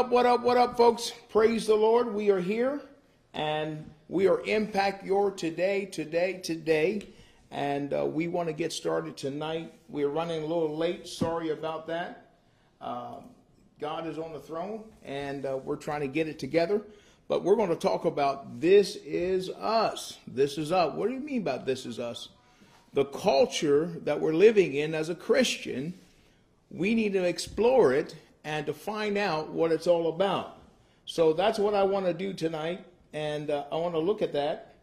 up, what up, what up, folks? Praise the Lord. We are here and we are Impact Your Today, today, today. And uh, we want to get started tonight. We're running a little late. Sorry about that. Uh, God is on the throne and uh, we're trying to get it together. But we're going to talk about this is us. This is us. What do you mean by this is us? The culture that we're living in as a Christian, we need to explore it and to find out what it's all about. So that's what I want to do tonight, and uh, I want to look at that,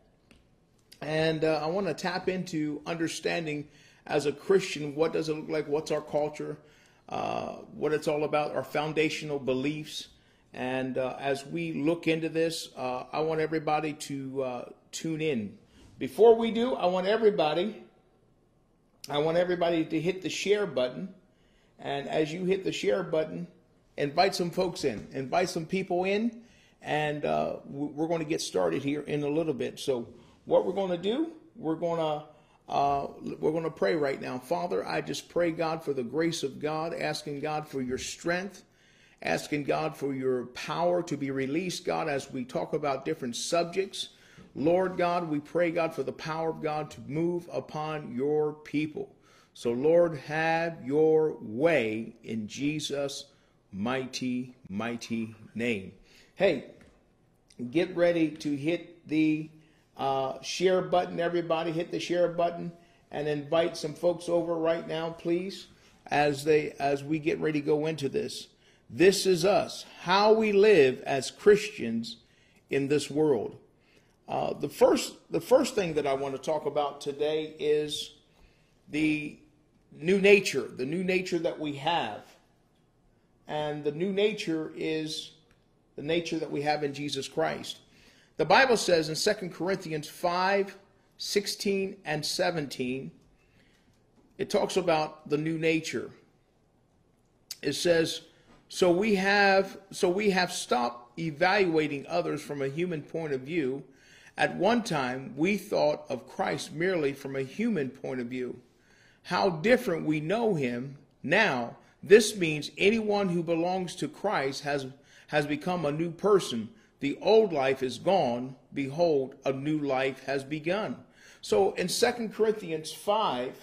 and uh, I want to tap into understanding as a Christian what does it look like, what's our culture, uh, what it's all about, our foundational beliefs, and uh, as we look into this, uh, I want everybody to uh, tune in. Before we do, I want everybody, I want everybody to hit the share button and as you hit the share button, invite some folks in, invite some people in, and uh, we're going to get started here in a little bit. So, what we're going to do, we're going to uh, we're going to pray right now. Father, I just pray, God, for the grace of God, asking God for your strength, asking God for your power to be released, God, as we talk about different subjects. Lord God, we pray, God, for the power of God to move upon your people. So, Lord, have your way in Jesus' mighty, mighty name. Hey, get ready to hit the uh, share button, everybody. Hit the share button and invite some folks over right now, please, as they as we get ready to go into this. This is us, how we live as Christians in this world. Uh, the first the first thing that I want to talk about today is the new nature, the new nature that we have. And the new nature is the nature that we have in Jesus Christ. The Bible says in 2 Corinthians 5 16 and 17, it talks about the new nature. It says, so we have so we have stopped evaluating others from a human point of view. At one time, we thought of Christ merely from a human point of view how different we know him now. This means anyone who belongs to Christ has, has become a new person. The old life is gone. Behold, a new life has begun. So in 2 Corinthians 5,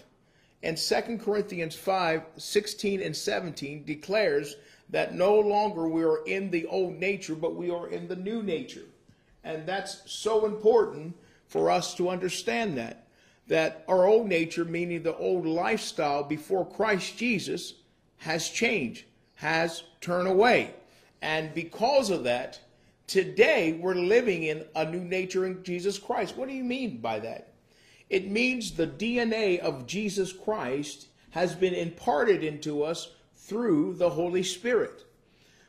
and 2 Corinthians 5, 16 and 17 declares that no longer we are in the old nature, but we are in the new nature. And that's so important for us to understand that that our old nature, meaning the old lifestyle before Christ Jesus, has changed, has turned away. And because of that, today we're living in a new nature in Jesus Christ. What do you mean by that? It means the DNA of Jesus Christ has been imparted into us through the Holy Spirit.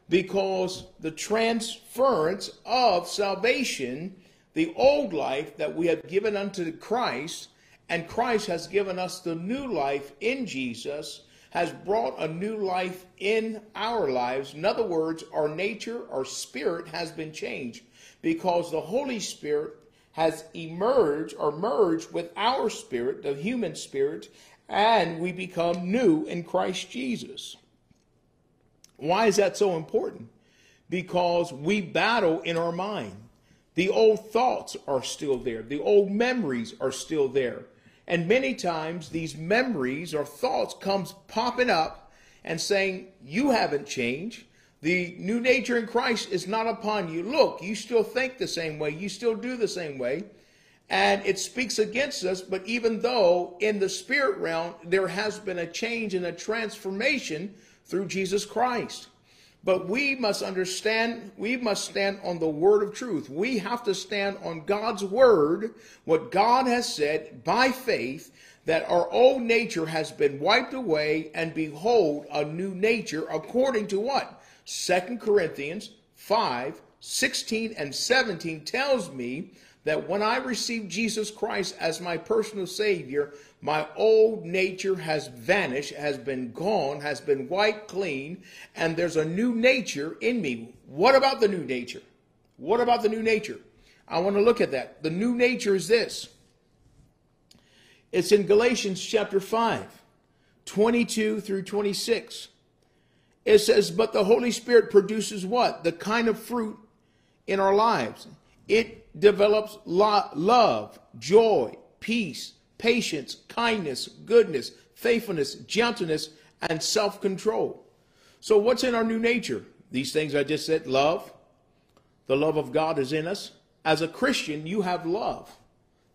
Because the transference of salvation, the old life that we have given unto Christ, and Christ has given us the new life in Jesus, has brought a new life in our lives. In other words, our nature, our spirit has been changed because the Holy Spirit has emerged or merged with our spirit, the human spirit, and we become new in Christ Jesus. Why is that so important? Because we battle in our mind. The old thoughts are still there. The old memories are still there. And many times these memories or thoughts comes popping up and saying, you haven't changed. The new nature in Christ is not upon you. Look, you still think the same way. You still do the same way. And it speaks against us. But even though in the spirit realm, there has been a change and a transformation through Jesus Christ. But we must understand, we must stand on the word of truth. We have to stand on God's word, what God has said by faith, that our old nature has been wiped away, and behold, a new nature, according to what? Second Corinthians 5 16 and 17 tells me that when I received Jesus Christ as my personal Savior, my old nature has vanished, has been gone, has been wiped clean, and there's a new nature in me. What about the new nature? What about the new nature? I want to look at that. The new nature is this. It's in Galatians chapter 5, 22 through 26. it says, but the Holy Spirit produces what? The kind of fruit in our lives. It develops lo- love, joy, peace, patience, kindness, goodness, faithfulness, gentleness, and self control. So, what's in our new nature? These things I just said love. The love of God is in us. As a Christian, you have love.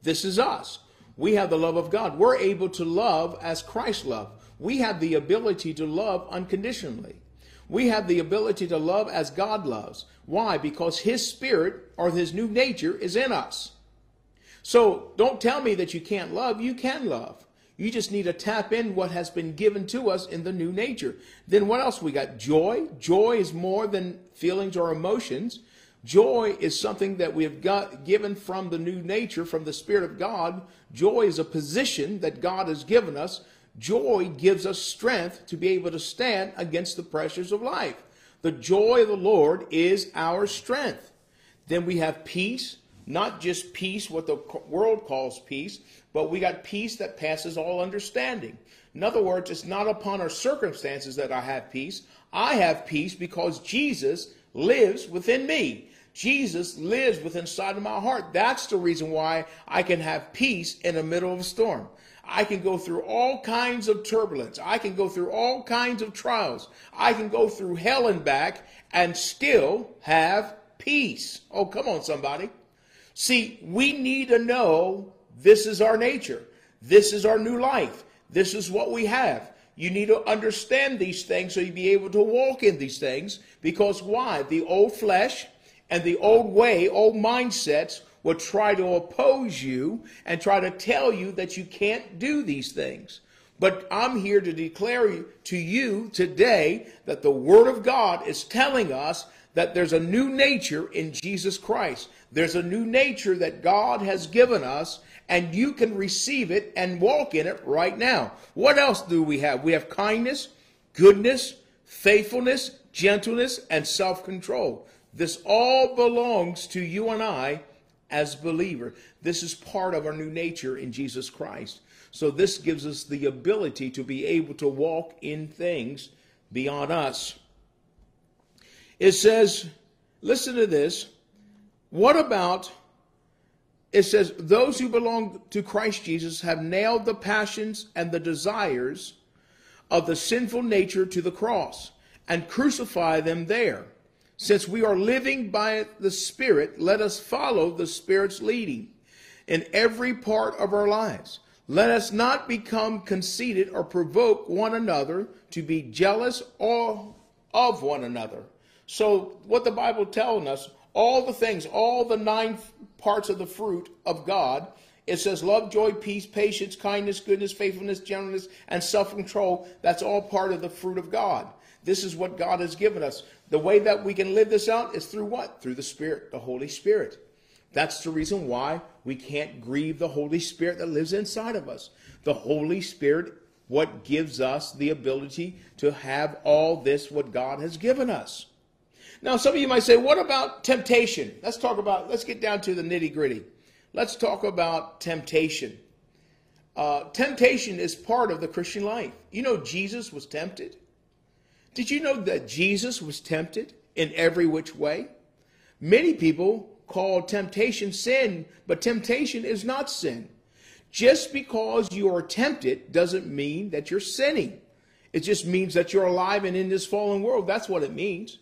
This is us. We have the love of God. We're able to love as Christ loved. We have the ability to love unconditionally. We have the ability to love as God loves. Why? Because His Spirit or His new nature is in us. So don't tell me that you can't love. You can love. You just need to tap in what has been given to us in the new nature. Then what else we got? Joy. Joy is more than feelings or emotions. Joy is something that we have got given from the new nature, from the Spirit of God. Joy is a position that God has given us. Joy gives us strength to be able to stand against the pressures of life. The joy of the Lord is our strength. Then we have peace, not just peace, what the world calls peace, but we got peace that passes all understanding. In other words, it's not upon our circumstances that I have peace. I have peace because Jesus lives within me. Jesus lives within inside of my heart. That's the reason why I can have peace in the middle of a storm. I can go through all kinds of turbulence. I can go through all kinds of trials. I can go through hell and back and still have peace. Oh, come on, somebody. See, we need to know this is our nature. This is our new life. This is what we have. You need to understand these things so you be able to walk in these things. Because why? The old flesh and the old way, old mindsets will try to oppose you and try to tell you that you can't do these things. But I'm here to declare to you today that the Word of God is telling us that there's a new nature in Jesus Christ. There's a new nature that God has given us, and you can receive it and walk in it right now. What else do we have? We have kindness, goodness, faithfulness, gentleness, and self control. This all belongs to you and I as believer. This is part of our new nature in Jesus Christ. So this gives us the ability to be able to walk in things beyond us. It says, listen to this. What about, it says, those who belong to Christ Jesus have nailed the passions and the desires of the sinful nature to the cross and crucify them there. Since we are living by the Spirit, let us follow the Spirit's leading in every part of our lives. Let us not become conceited or provoke one another to be jealous or of one another. So, what the Bible telling us, all the things, all the nine parts of the fruit of God, it says love, joy, peace, patience, kindness, goodness, faithfulness, gentleness, and self control. That's all part of the fruit of God. This is what God has given us. The way that we can live this out is through what? Through the Spirit, the Holy Spirit. That's the reason why we can't grieve the Holy Spirit that lives inside of us. The Holy Spirit, what gives us the ability to have all this, what God has given us. Now, some of you might say, what about temptation? Let's talk about, let's get down to the nitty gritty. Let's talk about temptation. Uh, temptation is part of the Christian life. You know, Jesus was tempted. Did you know that Jesus was tempted in every which way? Many people call temptation sin, but temptation is not sin. Just because you are tempted doesn't mean that you're sinning. It just means that you're alive and in this fallen world. That's what it means.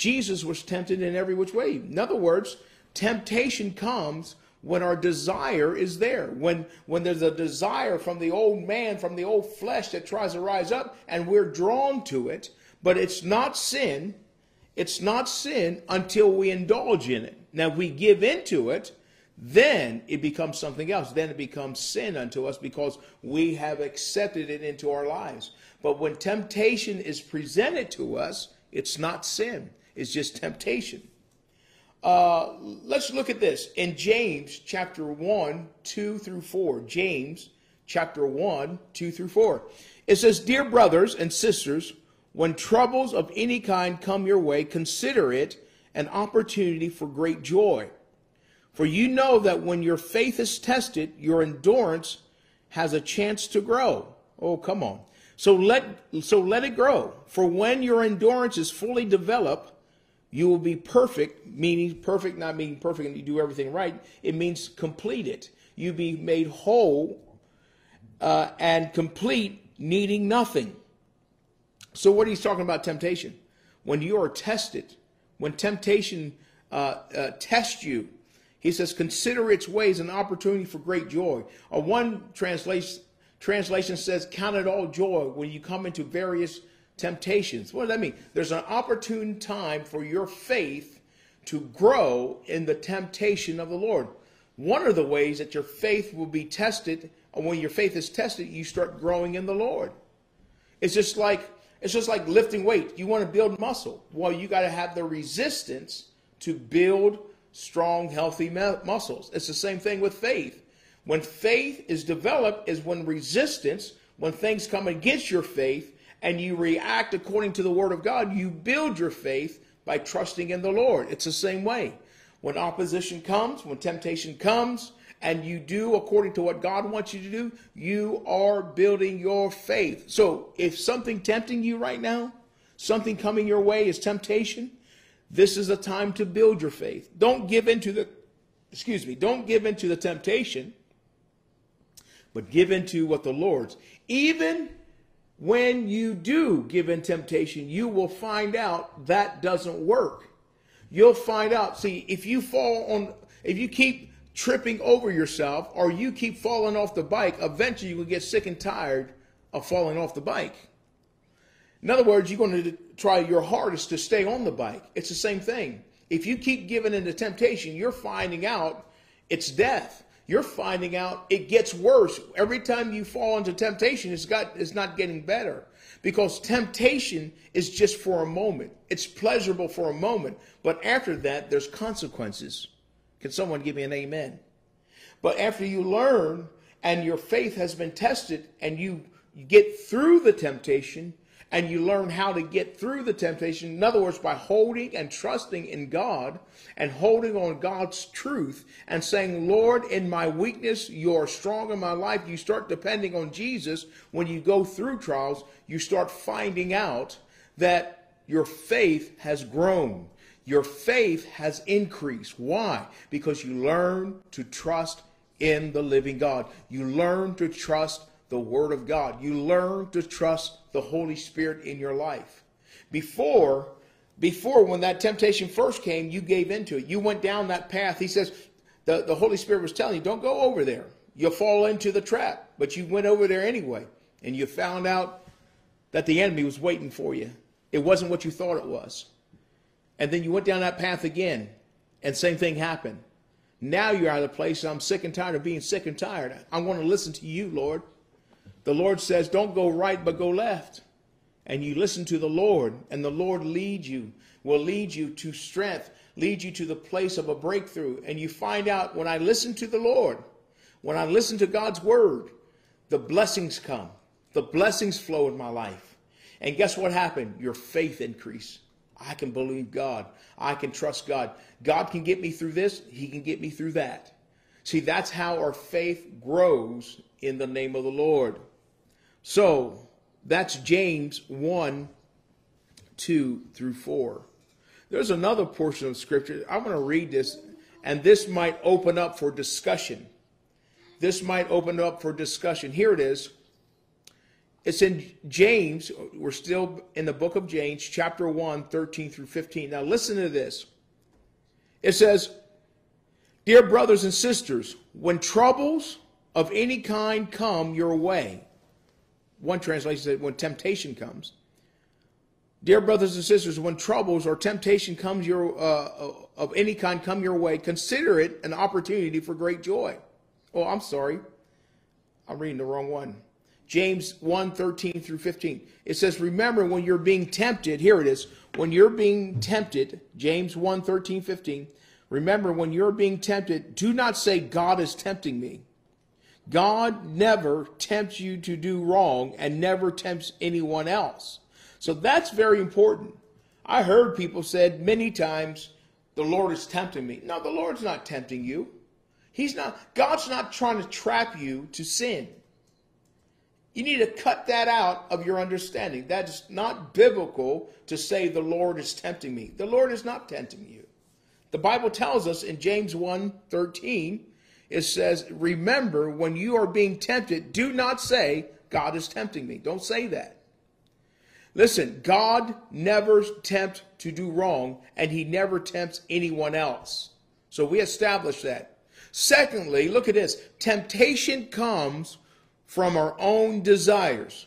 Jesus was tempted in every which way. In other words, temptation comes when our desire is there. When when there's a desire from the old man, from the old flesh that tries to rise up and we're drawn to it, but it's not sin. It's not sin until we indulge in it. Now, if we give into it, then it becomes something else. Then it becomes sin unto us because we have accepted it into our lives. But when temptation is presented to us, it's not sin, it's just temptation. Uh, let's look at this in James chapter 1, 2 through 4. James chapter 1, 2 through 4. It says, Dear brothers and sisters, when troubles of any kind come your way, consider it an opportunity for great joy. For you know that when your faith is tested, your endurance has a chance to grow. Oh, come on. So let so let it grow. For when your endurance is fully developed, you will be perfect, meaning perfect, not meaning perfect and you do everything right. It means completed. You be made whole uh, and complete, needing nothing. So what he's talking about temptation. When you are tested, when temptation uh, uh, tests you, he says, consider its ways an opportunity for great joy. Or one translation translation says, count it all joy when you come into various temptations. What does that mean? There's an opportune time for your faith to grow in the temptation of the Lord. One of the ways that your faith will be tested, and when your faith is tested, you start growing in the Lord. It's just like it's just like lifting weight. You want to build muscle. Well, you got to have the resistance to build strong, healthy muscles. It's the same thing with faith. When faith is developed, is when resistance, when things come against your faith, and you react according to the word of God, you build your faith by trusting in the Lord. It's the same way. When opposition comes, when temptation comes, and you do according to what God wants you to do, you are building your faith. So if something tempting you right now, something coming your way is temptation, this is a time to build your faith. Don't give into the, excuse me, don't give into the temptation, but give into what the Lord's. Even when you do give in temptation, you will find out that doesn't work. You'll find out. See, if you fall on, if you keep tripping over yourself or you keep falling off the bike, eventually you will get sick and tired of falling off the bike. In other words, you're going to try your hardest to stay on the bike. It's the same thing. If you keep giving into temptation, you're finding out it's death. You're finding out it gets worse. Every time you fall into temptation, it's got it's not getting better. Because temptation is just for a moment. It's pleasurable for a moment, but after that there's consequences. Can someone give me an amen? But after you learn and your faith has been tested and you get through the temptation and you learn how to get through the temptation, in other words, by holding and trusting in God and holding on God's truth and saying, Lord, in my weakness, you're strong in my life. You start depending on Jesus. When you go through trials, you start finding out that your faith has grown your faith has increased. Why? Because you learn to trust in the living God. You learn to trust the Word of God. You learn to trust the Holy Spirit in your life. Before, before when that temptation first came, you gave into it. You went down that path. He says, the, the Holy Spirit was telling you, don't go over there. You'll fall into the trap. But you went over there anyway. And you found out that the enemy was waiting for you. It wasn't what you thought it was. And then you went down that path again, and same thing happened. Now you're at a place I'm sick and tired of being sick and tired. I want to listen to you, Lord. The Lord says, don't go right, but go left. And you listen to the Lord, and the Lord leads you, will lead you to strength, lead you to the place of a breakthrough. And you find out when I listen to the Lord, when I listen to God's word, the blessings come. The blessings flow in my life. And guess what happened? Your faith increased. I can believe God. I can trust God. God can get me through this, He can get me through that. See, that's how our faith grows in the name of the Lord. So, that's James 1 2 through 4. There's another portion of scripture. I'm going to read this, and this might open up for discussion. This might open up for discussion. Here it is. It's in James. We're still in the book of James, chapter 1, 13 through 15. Now, listen to this. It says, Dear brothers and sisters, when troubles of any kind come your way, one translation said, when temptation comes. Dear brothers and sisters, when troubles or temptation comes your uh, uh of any kind come your way, consider it an opportunity for great joy. Oh, I'm sorry. I'm reading the wrong one. James 1 13 through 15. It says, Remember when you're being tempted, here it is, when you're being tempted, James 1 13, 15. Remember when you're being tempted, do not say, God is tempting me. God never tempts you to do wrong and never tempts anyone else. So that's very important. I heard people said many times, the Lord is tempting me. No, the Lord's not tempting you. He's not, God's not trying to trap you to sin. You need to cut that out of your understanding. That is not biblical to say the Lord is tempting me. The Lord is not tempting you. The Bible tells us in James 1 13, it says, Remember, when you are being tempted, do not say, God is tempting me. Don't say that. Listen, God never tempts to do wrong, and he never tempts anyone else. So we establish that. Secondly, look at this temptation comes from our own desires,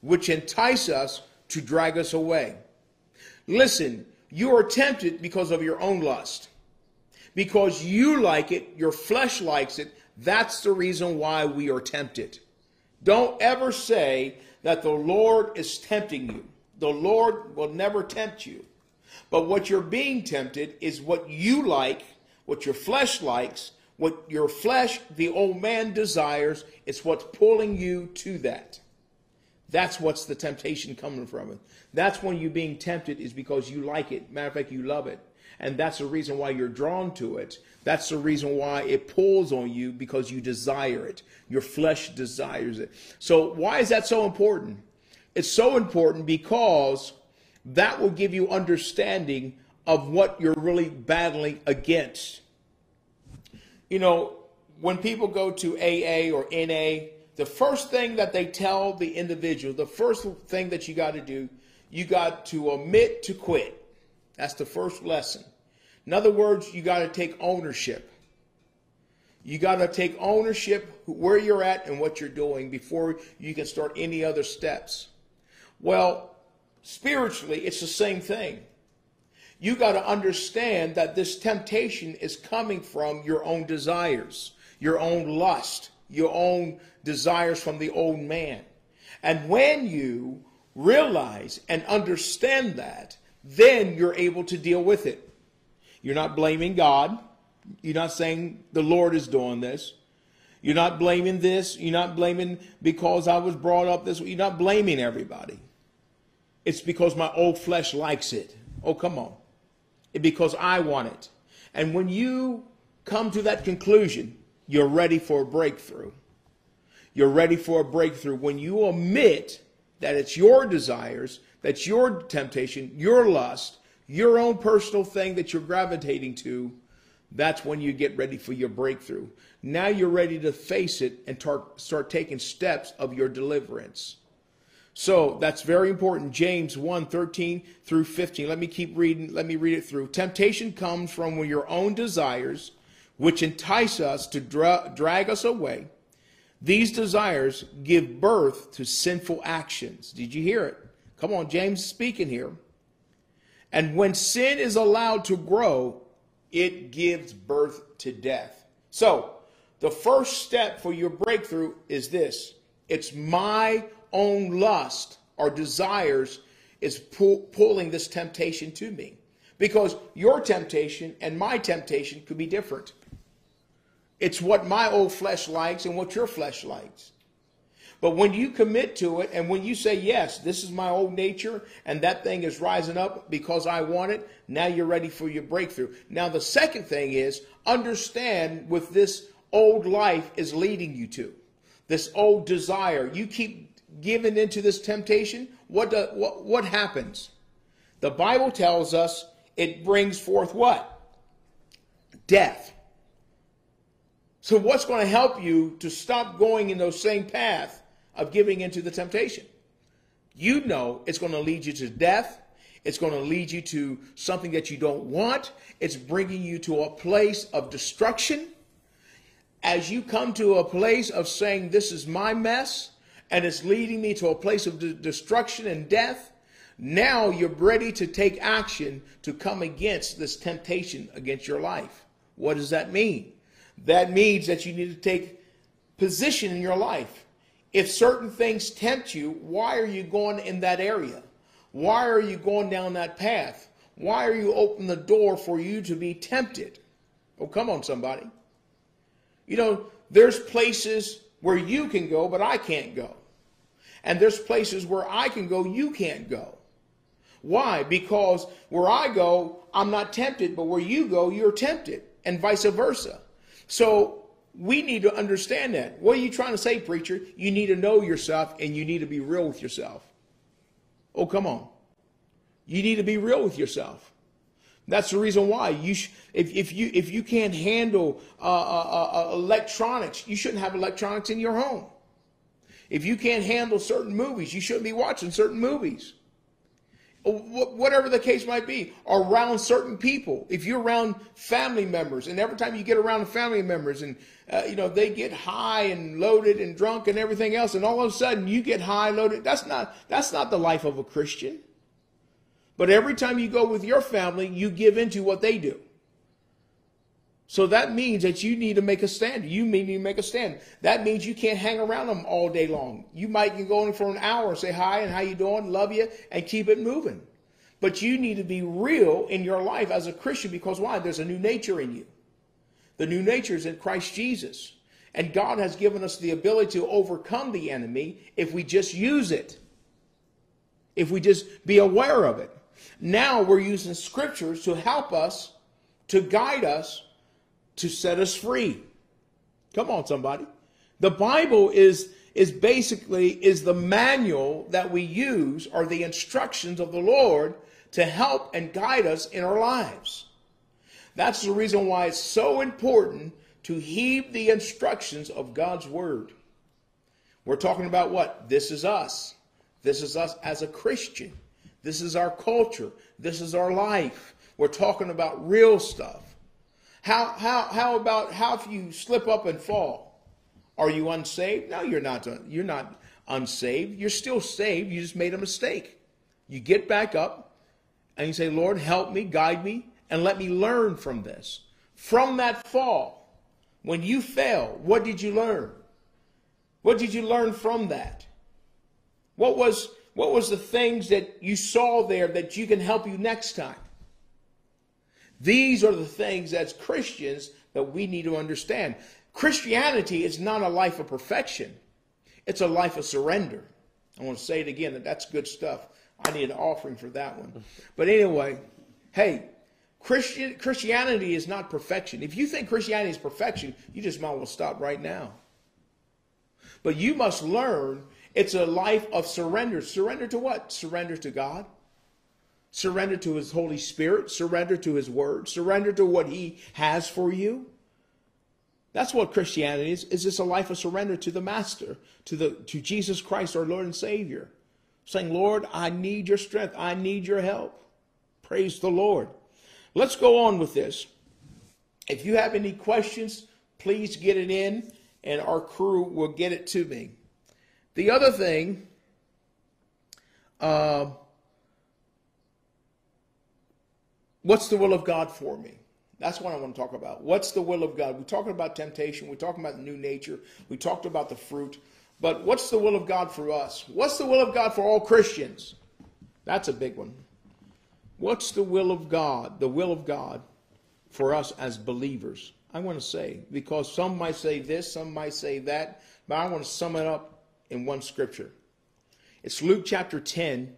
which entice us to drag us away. Listen, you are tempted because of your own lust. Because you like it, your flesh likes it, that's the reason why we are tempted. Don't ever say that the Lord is tempting you. The Lord will never tempt you. But what you're being tempted is what you like, what your flesh likes, what your flesh, the old man desires, it's what's pulling you to that. That's what's the temptation coming from. That's when you're being tempted is because you like it. Matter of fact, you love it. And that's the reason why you're drawn to it. That's the reason why it pulls on you because you desire it. Your flesh desires it. So why is that so important? It's so important because that will give you understanding of what you're really battling against you know, when people go to AA or NA, the first thing that they tell the individual, the first thing that you got to do, you got to omit to quit. That's the first lesson. In other words, you got to take ownership. You got to take ownership where you're at and what you're doing before you can start any other steps. Well, spiritually, it's the same thing you got to understand that this temptation is coming from your own desires, your own lust, your own desires from the old man. And when you realize and understand that, then you're able to deal with it. You're not blaming God. You're not saying the Lord is doing this. You're not blaming this. You're not blaming because I was brought up this way. You're not blaming everybody. It's because my old flesh likes it. Oh, come on It's because I want it. And when you come to that conclusion, you're ready for a breakthrough. You're ready for a breakthrough when you admit that it's your desires, that's your temptation, your lust, your own personal thing that you're gravitating to. That's when you get ready for your breakthrough. Now you're ready to face it and tar- start taking steps of your deliverance. So that's very important. James 1 13 through 15. Let me keep reading. Let me read it through. Temptation comes from your own desires, which entice us to dra- drag us away. These desires give birth to sinful actions. Did you hear it? Come on, James speaking here. And when sin is allowed to grow, it gives birth to death. So, the first step for your breakthrough is this it's my own lust or desires is pull, pulling this temptation to me. Because your temptation and my temptation could be different. It's what my old flesh likes and what your flesh likes. But when you commit to it and when you say, yes, this is my old nature and that thing is rising up because I want it, now you're ready for your breakthrough. Now, the second thing is understand what this old life is leading you to, this old desire. You keep giving into this temptation, what, do, what, what happens? The Bible tells us it brings forth what? Death. So, what's going to help you to stop going in those same path of giving into the temptation? You know it's going to lead you to death. It's going to lead you to something that you don't want. It's bringing you to a place of destruction. As you come to a place of saying, This is my mess, and it's leading me to a place of de- destruction and death, now you're ready to take action to come against this temptation against your life. What does that mean? That means that you need to take position in your life. If certain things tempt you, why are you going in that area? Why are you going down that path? Why are you opening the door for you to be tempted? Oh, come on, somebody. You know, there's places where you can go, but I can't go. And there's places where I can go, you can't go. Why? Because where I go, I'm not tempted, but where you go, you're tempted, and vice versa. So we need to understand that. What are you trying to say, preacher? You need to know yourself and you need to be real with yourself. Oh, come on. You need to be real with yourself. That's the reason why you sh- if, if you if you can't handle uh, uh, uh, uh, electronics, you shouldn't have electronics in your home. If you can't handle certain movies, you shouldn't be watching certain movies. Whatever the case might be, around certain people. If you're around family members, and every time you get around family members, and uh, you know they get high and loaded and drunk and everything else, and all of a sudden you get high, loaded. That's not that's not the life of a Christian. But every time you go with your family, you give into what they do. So that means that you need to make a stand. You need to make a stand. That means you can't hang around them all day long. You might go in for an hour say hi and how you doing, love you, and keep it moving. But you need to be real in your life as a Christian because why? There's a new nature in you. The new nature is in Christ Jesus. And God has given us the ability to overcome the enemy if we just use it. If we just be aware of it. Now we're using scriptures to help us, to guide us, to set us free. Come on, somebody. The Bible is is basically is the manual that we use or the instructions of the Lord to help and guide us in our lives. That's the reason why it's so important to heed the instructions of God's word. We're talking about what? This is us. This is us as a Christian. This is our culture. This is our life. We're talking about real stuff. How, how, how about how if you slip up and fall? Are you unsaved? No, you're not. Uh, you're not unsaved. You're still saved. You just made a mistake. You get back up and you say, Lord, help me, guide me, and let me learn from this. From that fall, when you fell, what did you learn? What did you learn from that? What was what was the things that you saw there that you can help you next time? These are the things as Christians that we need to understand. Christianity is not a life of perfection. It's a life of surrender. I want to say it again that that's good stuff. I need an offering for that one. But anyway, hey, Christian Christianity is not perfection. If you think Christianity is perfection, you just might as well stop right now. But you must learn it's a life of surrender. Surrender to what? Surrender to God. Surrender to His Holy Spirit. Surrender to His Word. Surrender to what He has for you. That's what Christianity is. Is this a life of surrender to the Master, to the to Jesus Christ, our Lord and Savior? Saying, Lord, I need your strength. I need your help. Praise the Lord. Let's go on with this. If you have any questions, please get it in, and our crew will get it to me. The other thing, uh, what's the will of God for me? That's what I want to talk about. What's the will of God? We're talking about temptation. We're talking about the new nature. We talked about the fruit. But what's the will of God for us? What's the will of God for all Christians? That's a big one. What's the will of God? The will of God for us as believers. I want to say, because some might say this, some might say that, but I want to sum it up in one scripture. It's Luke chapter 10,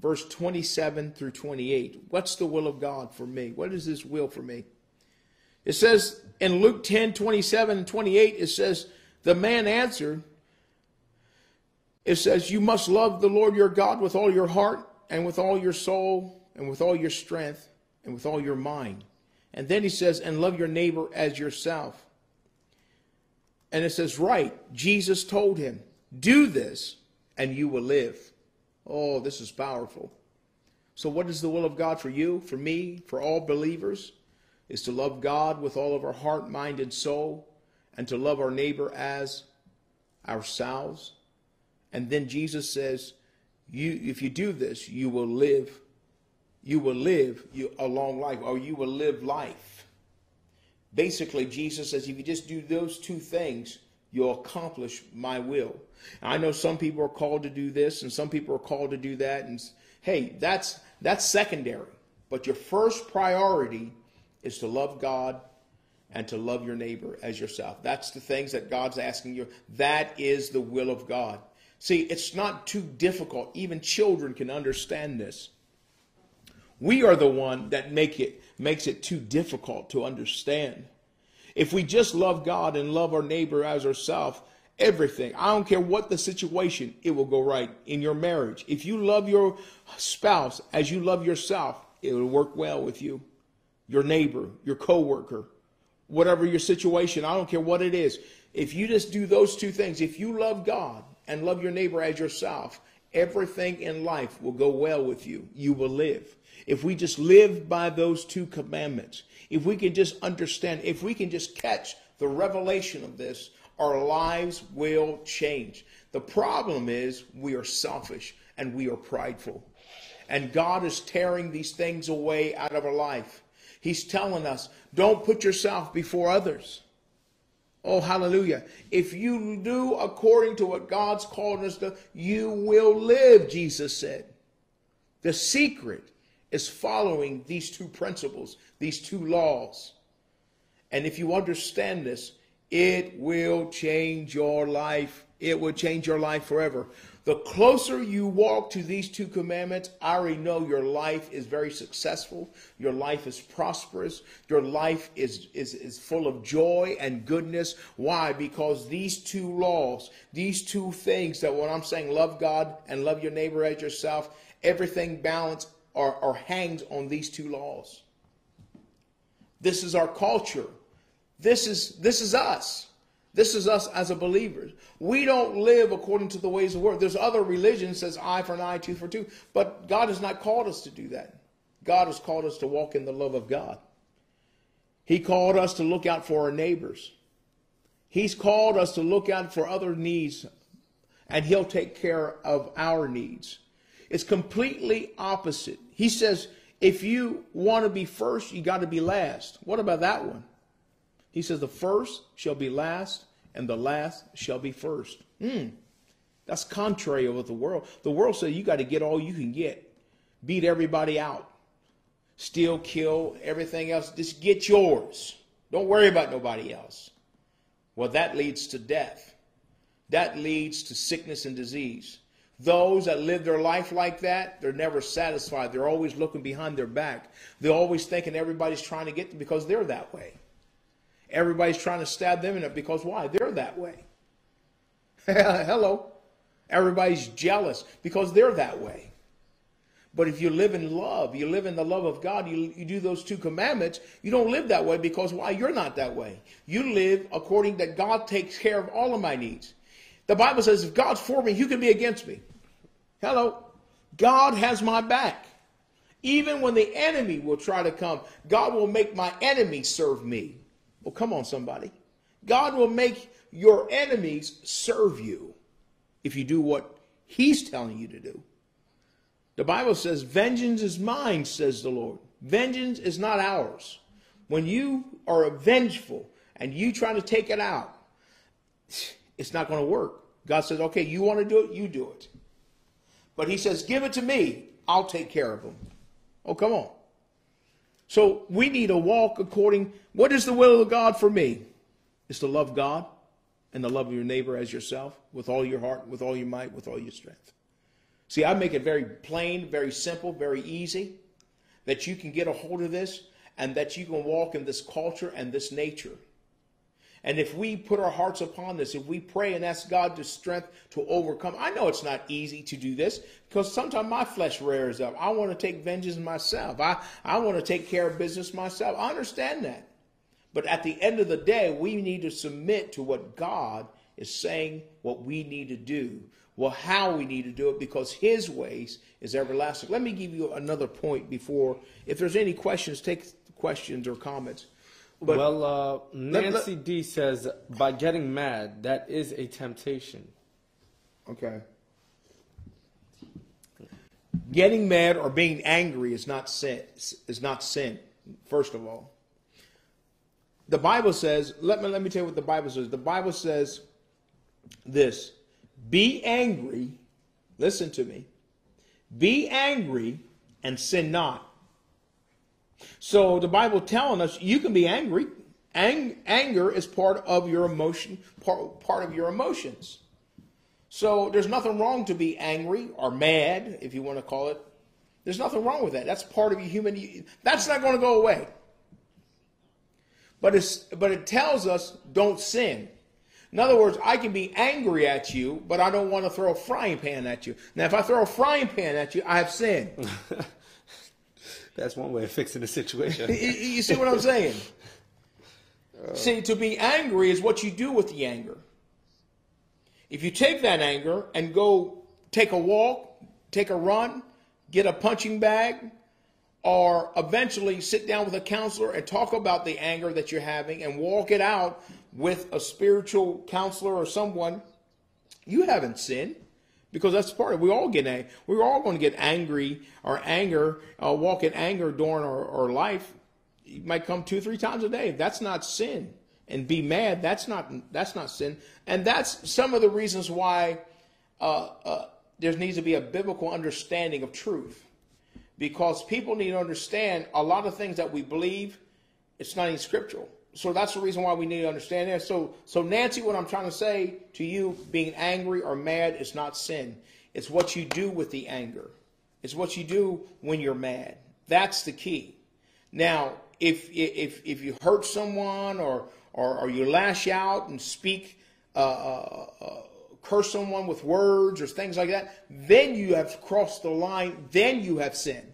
verse 27 through 28. What's the will of God for me? What is His will for me? It says in Luke 10, 27 and 28, it says, The man answered, it says, You must love the Lord your God with all your heart and with all your soul and with all your strength and with all your mind. And then he says, And love your neighbor as yourself. And it says, Right, Jesus told him, do this and you will live. Oh, this is powerful. So, what is the will of God for you, for me, for all believers? Is to love God with all of our heart, mind, and soul, and to love our neighbor as ourselves. And then Jesus says, you, if you do this, you will live, you will live a long life, or you will live life. Basically, Jesus says, if you just do those two things, you'll accomplish my will. I know some people are called to do this and some people are called to do that and hey, that's that's secondary. But your first priority is to love God and to love your neighbor as yourself. That's the things that God's asking you. That is the will of God. See, it's not too difficult. Even children can understand this. We are the one that make it makes it too difficult to understand. If we just love God and love our neighbor as ourselves, everything, I don't care what the situation, it will go right in your marriage. If you love your spouse as you love yourself, it will work well with you, your neighbor, your coworker, whatever your situation, I don't care what it is. If you just do those two things, if you love God and love your neighbor as yourself, everything in life will go well with you. You will live. If we just live by those two commandments, if we can just understand, if we can just catch the revelation of this, our lives will change. The problem is we are selfish and we are prideful. And God is tearing these things away out of our life. He's telling us, don't put yourself before others. Oh, hallelujah. If you do according to what God's called us to, you will live, Jesus said. The secret is following these two principles, these two laws. And if you understand this, it will change your life. It will change your life forever. The closer you walk to these two commandments, I already know your life is very successful. Your life is prosperous. Your life is, is, is full of joy and goodness. Why? Because these two laws, these two things that when I'm saying love God and love your neighbor as yourself, everything balanced or hangs on these two laws. This is our culture. This is this is us. This is us as a believers. We don't live according to the ways of the world. There's other religions says eye for an eye, tooth for tooth, but God has not called us to do that. God has called us to walk in the love of God. He called us to look out for our neighbors. He's called us to look out for other needs, and He'll take care of our needs. It's completely opposite. He says, if you want to be first, you got to be last. What about that one? He says, the first shall be last, and the last shall be first. Hmm. That's contrary of the world. The world says you got to get all you can get, beat everybody out, steal, kill, everything else. Just get yours. Don't worry about nobody else. Well, that leads to death. That leads to sickness and disease. Those that live their life like that, they're never satisfied. They're always looking behind their back. They're always thinking everybody's trying to get them because they're that way. Everybody's trying to stab them in it because why? They're that way. Hello. Everybody's jealous because they're that way. But if you live in love, you live in the love of God, you, you do those two commandments, you don't live that way because why? You're not that way. You live according that God takes care of all of my needs. The Bible says, if God's for me, who can be against me? Hello. God has my back. Even when the enemy will try to come, God will make my enemy serve me. Well, come on, somebody. God will make your enemies serve you if you do what He's telling you to do. The Bible says, Vengeance is mine, says the Lord. Vengeance is not ours. When you are vengeful and you try to take it out, it's not going to work. God says, okay, you want to do it, you do it. But he says, give it to me, I'll take care of them. Oh, come on. So we need to walk according, what is the will of God for me? Is to love God and to love of your neighbor as yourself with all your heart, with all your might, with all your strength. See, I make it very plain, very simple, very easy that you can get a hold of this and that you can walk in this culture and this nature. And if we put our hearts upon this, if we pray and ask God to strength to overcome, I know it's not easy to do this because sometimes my flesh rears up. I want to take vengeance myself. I, I want to take care of business myself. I understand that. But at the end of the day, we need to submit to what God is saying, what we need to do. Well, how we need to do it because his ways is everlasting. Let me give you another point before, if there's any questions, take questions or comments. But well, uh, Nancy let, let, D says by getting mad, that is a temptation. Okay. Getting mad or being angry is not sin. Is not sin. First of all, the Bible says. Let me let me tell you what the Bible says. The Bible says this: Be angry. Listen to me. Be angry and sin not. So the Bible telling us you can be angry. Ang- anger is part of your emotion, part, part of your emotions. So there's nothing wrong to be angry or mad, if you want to call it. There's nothing wrong with that. That's part of your human. That's not going to go away. but it's but it tells us don't sin. In other words, I can be angry at you, but I don't want to throw a frying pan at you. Now, if I throw a frying pan at you, I have sinned. That's one way of fixing the situation. you see what I'm saying? Uh, see, to be angry is what you do with the anger. If you take that anger and go take a walk, take a run, get a punching bag, or eventually sit down with a counselor and talk about the anger that you're having and walk it out with a spiritual counselor or someone, you haven't sinned because that's part of it. We all get angry. We're all going to get angry or anger, uh, walk in anger during our, our life. You might come two, three times a day. That's not sin. And be mad. That's not that's not sin. And that's some of the reasons why uh, uh, there needs to be a biblical understanding of truth because people need to understand a lot of things that we believe it's not even scriptural so that's the reason why we need to understand that. So so nancy what i'm trying to say to you being angry or mad is not sin. It's what you do with the anger. It's what you do when you're mad. That's the key. Now if if if you hurt someone or or, or you lash out and speak uh, uh, uh curse someone with words or things like that, then you have crossed the line, then you have sinned.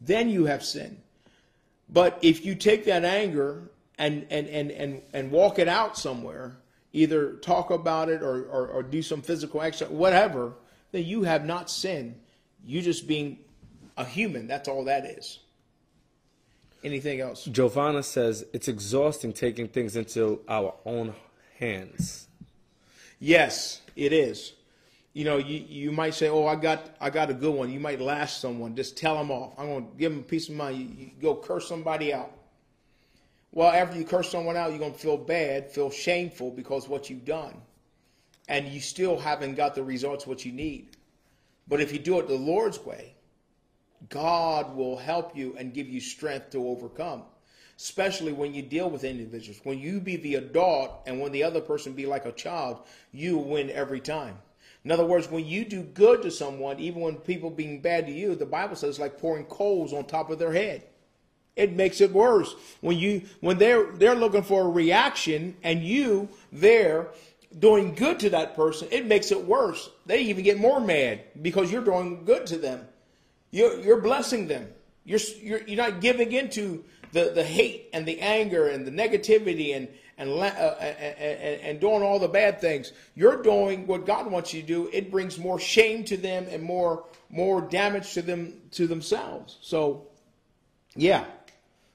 Then you have sinned. But if you take that anger and, and, and, and, and walk it out somewhere, either talk about it or, or, or do some physical action, whatever, then you have not sinned. You just being a human. That's all that is. Anything else? Giovanna says it's exhausting taking things into our own hands. Yes, it is. You know, you, you might say, "Oh, I got I got a good one." You might lash someone. Just tell them off. I'm going to give them a piece of mind. You, you go curse somebody out. Well, after you curse someone out, you're going to feel bad, feel shameful because what you've done, and you still haven't got the results what you need. But if you do it the Lord's way, God will help you and give you strength to overcome especially when you deal with individuals. When you be the adult and when the other person be like a child, you win every time. In other words, when you do good to someone, even when people being bad to you, the Bible says like pouring coals on top of their head. It makes it worse. When you when they're they're looking for a reaction and you there doing good to that person, it makes it worse. They even get more mad because you're doing good to them. You're, you're blessing them. You're, you're, you're not giving into the, the hate and the anger and the negativity and, and, uh, and, and doing all the bad things. You're doing what God wants you to do. It brings more shame to them and more, more damage to them, to themselves. So, yeah.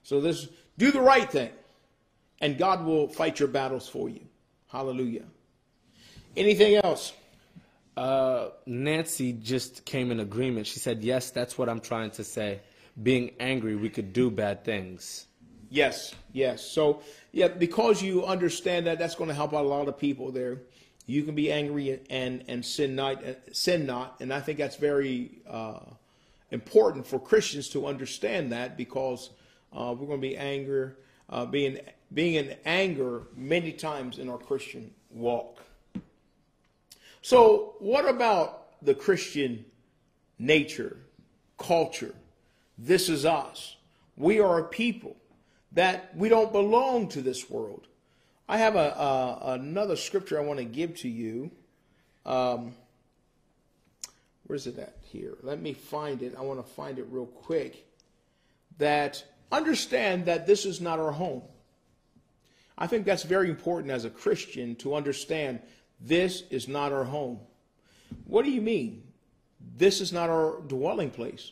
So this, do the right thing and God will fight your battles for you. Hallelujah. Anything else? Uh, Nancy just came in agreement. She said, Yes, that's what I'm trying to say being angry, we could do bad things. Yes, yes. So, yeah, because you understand that, that's going to help out a lot of people there. You can be angry and and sin not, sin not, and I think that's very uh, important for Christians to understand that because uh, we're going to be angry, uh, being being in anger many times in our Christian walk. So, what about the Christian nature, culture? This is us. We are a people that we don't belong to this world. I have a, a another scripture I want to give to you. Um, where's it at here? Let me find it. I want to find it real quick. That understand that this is not our home. I think that's very important as a Christian to understand this is not our home. What do you mean? This is not our dwelling place.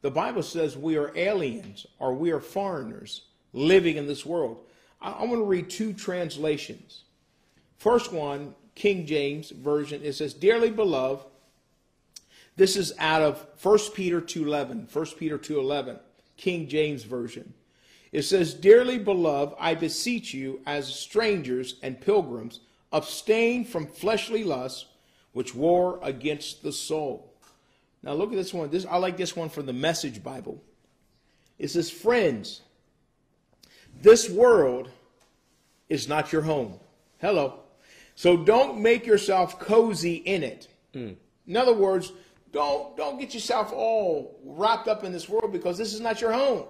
The Bible says we are aliens or we are foreigners living in this world. I, I want to read two translations. First one, King James Version, it says, Dearly beloved, this is out of 1 Peter 2.11, 1 Peter 2.11, King James Version. It says, Dearly beloved, I beseech you, as strangers and pilgrims, abstain from fleshly lusts which war against the soul. Now look at this one. This I like this one from the Message Bible. It says, "Friends, this world is not your home." Hello. So don't make yourself cozy in it. Mm. In other words, don't don't get yourself all wrapped up in this world because this is not your home.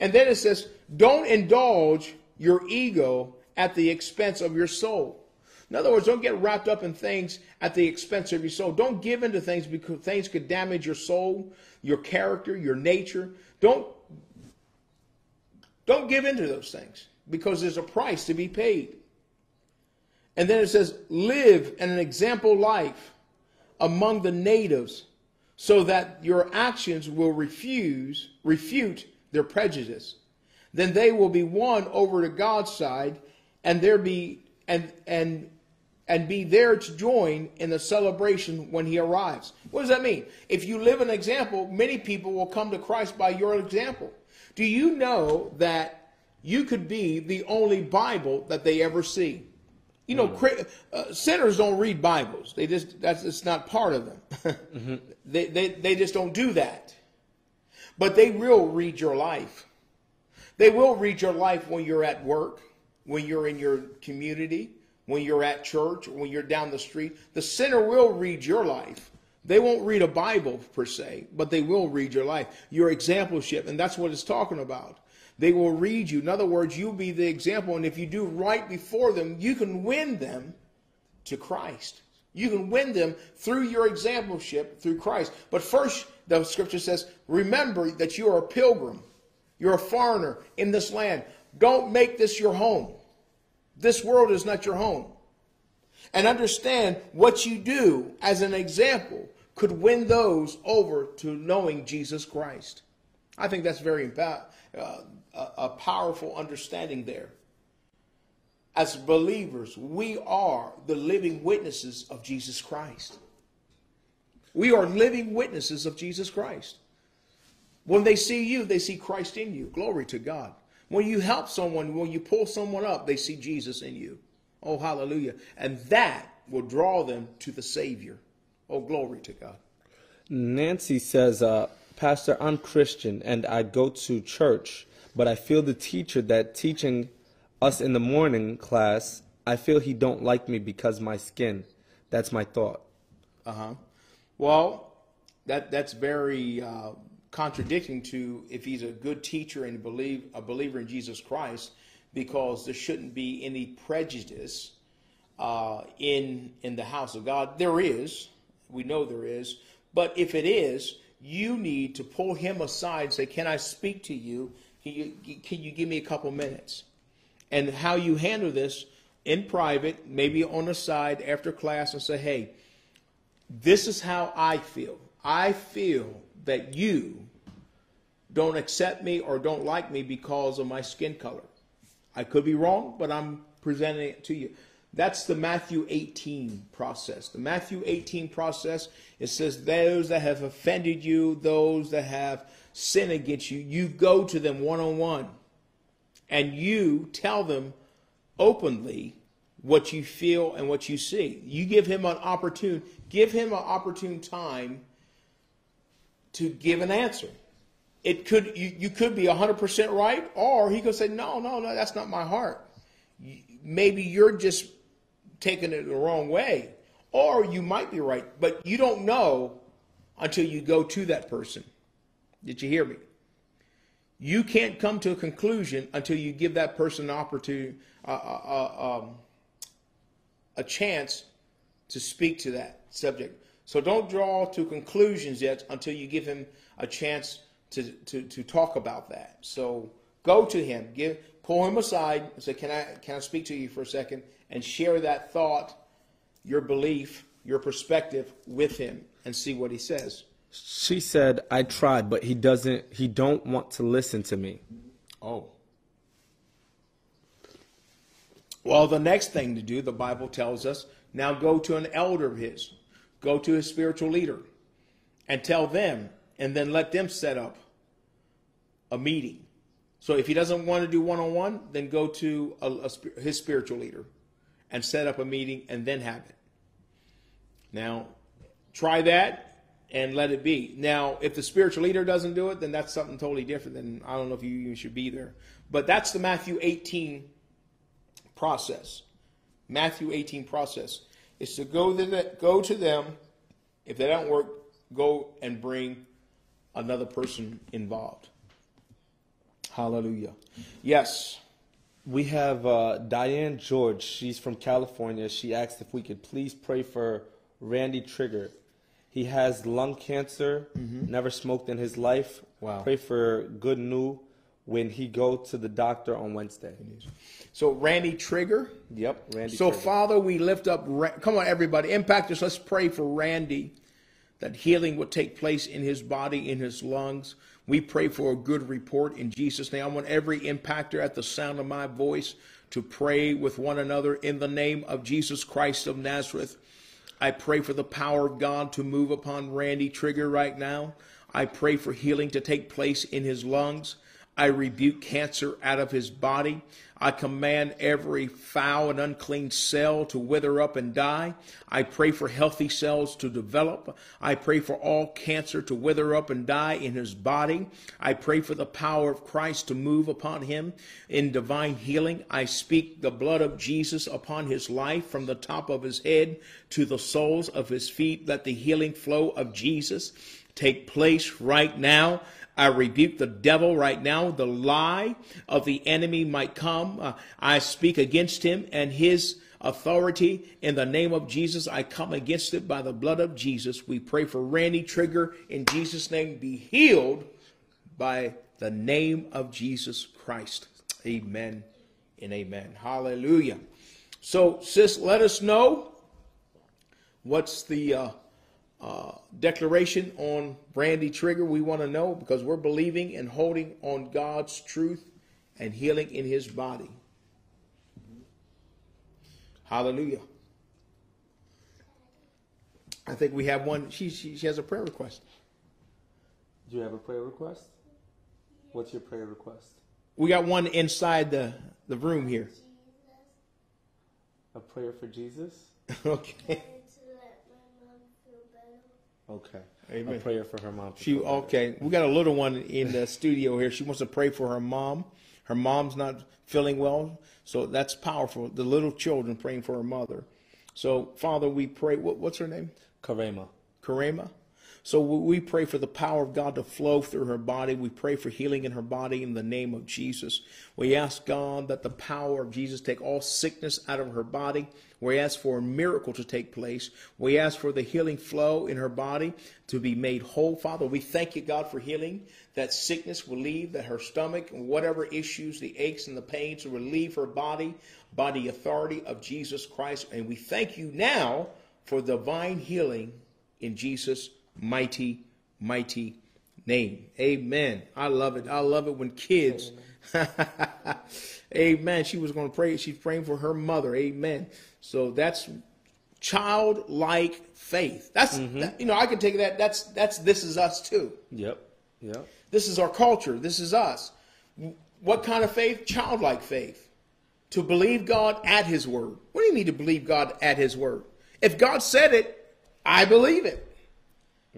And then it says, don't indulge your ego at the expense of your soul. In other words, don't get wrapped up in things at the expense of your soul. Don't give into things because things could damage your soul, your character, your nature. Don't don't give into those things because there's a price to be paid. And then it says, live an example life among the natives so that your actions will refuse, refute their prejudice. Then they will be won over to God's side and there be and and and be there to join in the celebration when he arrives. What does that mean? If you live an example, many people will come to Christ by your example. Do you know that you could be the only Bible that they ever see? You know, mm. uh, sinners don't read Bibles. They just that's it's not part of them. mm-hmm. they, they they just don't do that. But they will read your life. They will read your life when you're at work, when you're in your community, when you're at church, or when you're down the street. The sinner will read your life. They won't read a Bible per se, but they will read your life, your exampleship, and that's what it's talking about. They will read you. In other words, you'll be the example, and if you do right before them, you can win them to Christ. You can win them through your exampleship through Christ. But first, the scripture says, remember that you are a pilgrim. You're a foreigner in this land. Don't make this your home. This world is not your home. And understand what you do as an example could win those over to knowing Jesus Christ. I think that's very uh, a powerful understanding there. As believers, we are the living witnesses of Jesus Christ. We are living witnesses of Jesus Christ. When they see you, they see Christ in you. Glory to God. When you help someone, when you pull someone up, they see Jesus in you. Oh, hallelujah. And that will draw them to the Savior. Oh, glory to God. Nancy says, uh, Pastor, I'm Christian and I go to church, but I feel the teacher that teaching us in the morning class, I feel he don't like me because my skin. That's my thought. Uh huh. Well, that that's very uh, contradicting to if he's a good teacher and believe a believer in Jesus Christ, because there shouldn't be any prejudice uh, in in the house of God. There is, we know there is, but if it is, you need to pull him aside and say, "Can I speak to you? Can you can you give me a couple minutes?" And how you handle this in private, maybe on the side after class, and say, "Hey, this is how I feel. I feel that you don't accept me or don't like me because of my skin color. I could be wrong, but I'm presenting it to you. That's the Matthew 18 process. The Matthew 18 process, it says, Those that have offended you, those that have sinned against you, you go to them one on one and you tell them openly what you feel and what you see. You give him an opportune, give him an opportune time to give an answer. It could you, you could be 100% right or he could say no, no, no, that's not my heart. Maybe you're just taking it the wrong way or you might be right, but you don't know until you go to that person. Did you hear me? You can't come to a conclusion until you give that person an opportunity, um, a chance to speak to that subject. So don't draw to conclusions yet until you give him a chance to, to, to talk about that. So go to him, give pull him aside and say, Can I can I speak to you for a second? And share that thought, your belief, your perspective with him and see what he says. She said, I tried, but he doesn't he don't want to listen to me. Oh. Well, the next thing to do, the Bible tells us, now go to an elder of his, go to his spiritual leader, and tell them, and then let them set up a meeting. So if he doesn't want to do one on one, then go to a, a, his spiritual leader and set up a meeting and then have it. Now, try that and let it be. Now, if the spiritual leader doesn't do it, then that's something totally different. Then I don't know if you even should be there. But that's the Matthew 18 process. Matthew 18 process is to go to, the, go to them. If they don't work, go and bring another person involved. Hallelujah. Yes. We have uh, Diane George. She's from California. She asked if we could please pray for Randy Trigger. He has lung cancer, never smoked in his life. Wow. Pray for good news when he go to the doctor on Wednesday. So Randy Trigger. Yep, Randy So Trigger. Father, we lift up. Come on, everybody, impactors. Let's pray for Randy, that healing would take place in his body, in his lungs. We pray for a good report in Jesus' name. I want every impactor at the sound of my voice to pray with one another in the name of Jesus Christ of Nazareth. I pray for the power of God to move upon Randy Trigger right now. I pray for healing to take place in his lungs. I rebuke cancer out of his body. I command every foul and unclean cell to wither up and die. I pray for healthy cells to develop. I pray for all cancer to wither up and die in his body. I pray for the power of Christ to move upon him in divine healing. I speak the blood of Jesus upon his life from the top of his head to the soles of his feet. Let the healing flow of Jesus take place right now. I rebuke the devil right now. The lie of the enemy might come. Uh, I speak against him and his authority in the name of Jesus. I come against it by the blood of Jesus. We pray for Randy Trigger in Jesus' name. Be healed by the name of Jesus Christ. Amen and amen. Hallelujah. So, sis, let us know what's the uh, uh, declaration on Brandy Trigger. We want to know because we're believing and holding on God's truth and healing in his body. Hallelujah. I think we have one. She, she, she has a prayer request. Do you have a prayer request? What's your prayer request? We got one inside the, the room here. A prayer for Jesus? okay. to let my mom feel better. Okay. Amen. A prayer for her mom. She okay. We got a little one in the studio here. She wants to pray for her mom. Her mom's not feeling well, so that's powerful. The little children praying for her mother. So Father, we pray. What, what's her name? Karema. Karema. So we pray for the power of God to flow through her body. We pray for healing in her body in the name of Jesus. We ask God that the power of Jesus take all sickness out of her body. We ask for a miracle to take place. We ask for the healing flow in her body to be made whole. Father, we thank you, God, for healing. That sickness will leave, that her stomach and whatever issues, the aches and the pains will leave her body by the authority of Jesus Christ. And we thank you now for divine healing in Jesus' mighty, mighty name. Amen. I love it. I love it when kids. Amen. She was going to pray. She's praying for her mother. Amen. So that's childlike faith. That's mm-hmm. that- you know I can take that. That's that's this is us too. Yep. Yep. This is our culture. This is us. What kind of faith? Childlike faith. To believe God at His word. What do you mean to believe God at His word? If God said it, I believe it.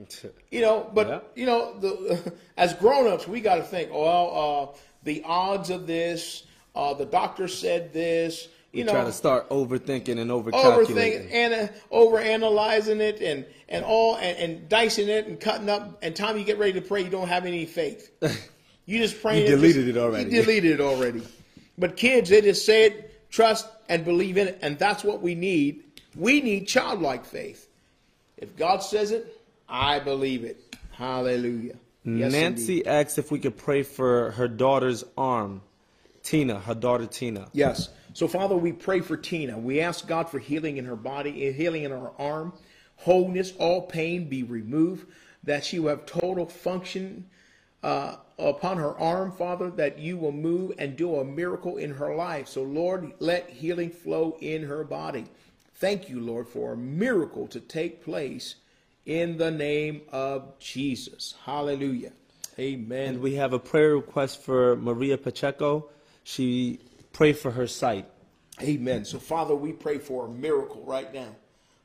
You know, but Yeah. you know, the, as grown-ups, we got to think. Well, uh, the odds of this. Uh, the doctor said this. You know, Try to start overthinking and overthink overcalculating. and uh, over analyzing it and and all and, and dicing it and cutting up and time you get ready to pray you don't have any faith you just pray You deleted it already. you deleted it already but kids they just say it trust and believe in it and that's what we need we need childlike faith if god says it i believe it hallelujah Yes, Nancy indeed. asked if we could pray for her daughter's arm. Tina, her daughter Tina. Yes. So, Father, we pray for Tina. We ask God for healing in her body, healing in her arm, wholeness, all pain be removed, that she will have total function uh, upon her arm, Father, that you will move and do a miracle in her life. So, Lord, let healing flow in her body. Thank you, Lord, for a miracle to take place in the name of Jesus. Hallelujah. Amen. And we have a prayer request for Maria Pacheco. She prayed for her sight. Amen. So, Father, we pray for a miracle right now.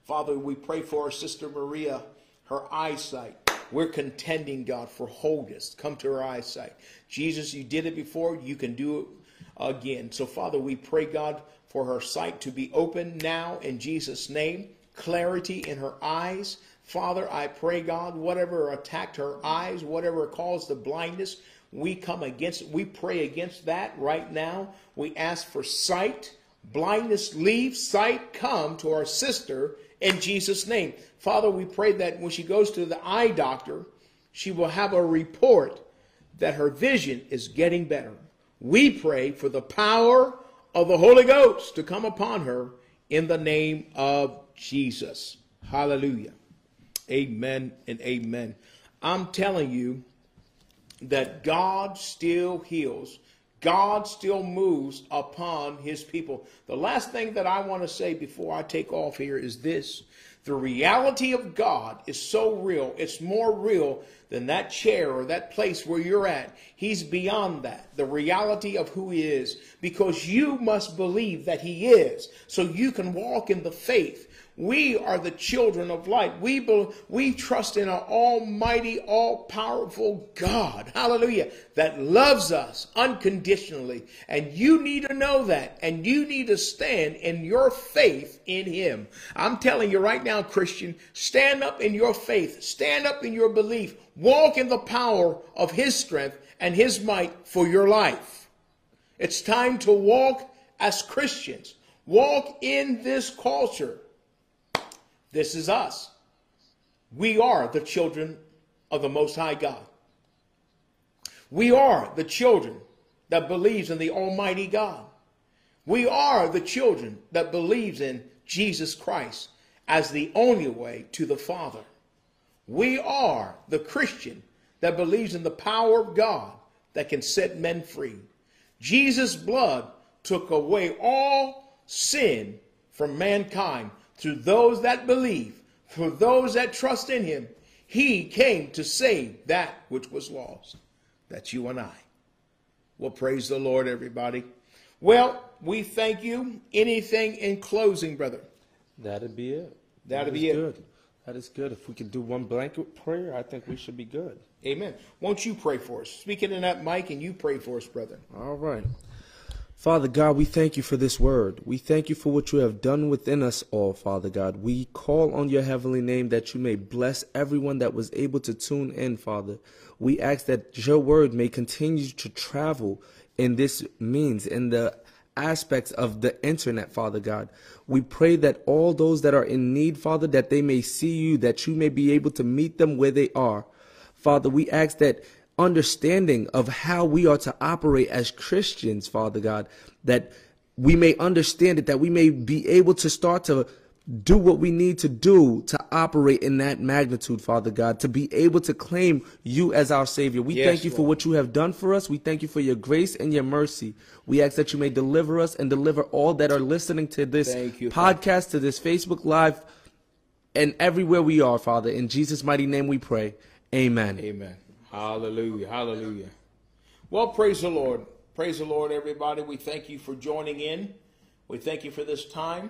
Father, we pray for our sister Maria, her eyesight. We're contending, God, for wholeness. Come to her eyesight. Jesus, you did it before. You can do it again. So, Father, we pray, God, for her sight to be open now in Jesus' name. Clarity in her eyes. Father, I pray, God, whatever attacked her eyes, whatever caused the blindness, We come against, we pray against that right now. We ask for sight, blindness leave, sight come to our sister in Jesus' name. Father, we pray that when she goes to the eye doctor, she will have a report that her vision is getting better. We pray for the power of the Holy Ghost to come upon her in the name of Jesus. Hallelujah. Amen and amen. I'm telling you that God still heals. God still moves upon his people. The last thing that I want to say before I take off here is this. The reality of God is so real. It's more real than that chair or that place where you're at. He's beyond that. The reality of who he is. Because you must believe that he is. So you can walk in the faith we are the children of light. We, be, we trust in an almighty, all powerful God, hallelujah, that loves us unconditionally. And you need to know that. And you need to stand in your faith in Him. I'm telling you right now, Christian, stand up in your faith, stand up in your belief, walk in the power of His strength and His might for your life. It's time to walk as Christians, walk in this culture this is us. We are the children of the Most High God. We are the children that believes in the Almighty God. We are the children that believes in Jesus Christ as the only way to the Father. We are the Christian that believes in the power of God that can set men free. Jesus' blood took away all sin from mankind to those that believe, for those that trust in him, he came to save that which was lost. That's you and I. Well, praise the Lord, everybody. Well, we thank you. Anything in closing, brother? That'd be it. That'd That be it. Good. That is good. If we could do one blanket prayer, I think we should be good. Amen. Won't you pray for us? Speak it in that mic and you pray for us, brother. All right. Father God, we thank you for this word. We thank you for what you have done within us all, Father God. We call on your heavenly name that you may bless everyone that was able to tune in, Father. We ask that your word may continue to travel in this means, in the aspects of the internet, Father God. We pray that all those that are in need, Father, that they may see you, that you may be able to meet them where they are. Father, we ask that understanding of how we are to operate as Christians, Father God, that we may understand it, that we may be able to start to do what we need to do to operate in that magnitude, Father God, to be able to claim you as our Savior. We Yes, thank you for what you have done for us. We thank you for your grace and your mercy. We ask that you may deliver us and deliver all that are listening to this you, podcast, to this Facebook Live, and everywhere we are, Father. In Jesus' mighty name we pray. Amen. Amen. Hallelujah. Hallelujah. Well, praise the Lord. Praise the Lord, everybody. We thank you for joining in. We thank you for this time.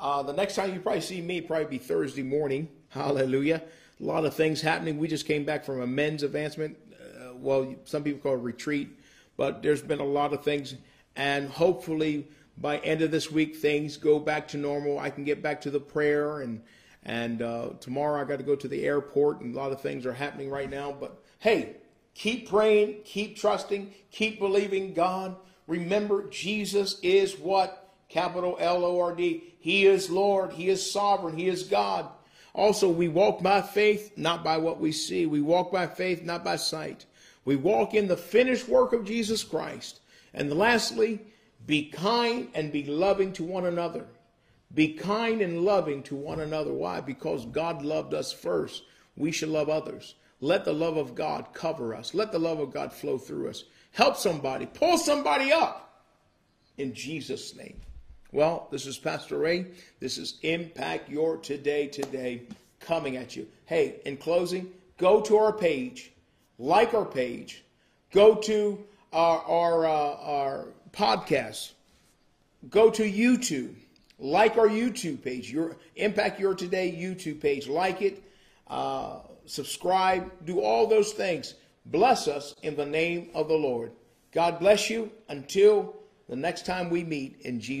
Uh, the next time you probably see me probably be Thursday morning. Hallelujah. A lot of things happening. We just came back from a men's advancement. Uh, well, some people call it retreat, but there's been a lot of things. And hopefully by end of this week, things go back to normal. I can get back to the prayer and and uh, tomorrow I got to go to the airport and a lot of things are happening right now. But hey, keep praying, keep trusting, keep believing God. Remember, Jesus is what? Capital L O R D. He is Lord. He is sovereign. He is God. Also, we walk by faith, not by what we see. We walk by faith, not by sight. We walk in the finished work of Jesus Christ. And lastly, be kind and be loving to one another. Be kind and loving to one another. Why? Because God loved us first. We should love others. Let the love of God cover us. Let the love of God flow through us. Help somebody. Pull somebody up in Jesus' name. Well, this is Pastor Ray. This is Impact Your Today Today coming at you. Hey, in closing, go to our page, like our page, go to our our, uh, our podcast, go to YouTube, like our YouTube page, your Impact Your Today YouTube page, like it, uh, subscribe, do all those things. Bless us in the name of the Lord. God bless you until the next time we meet in Jesus.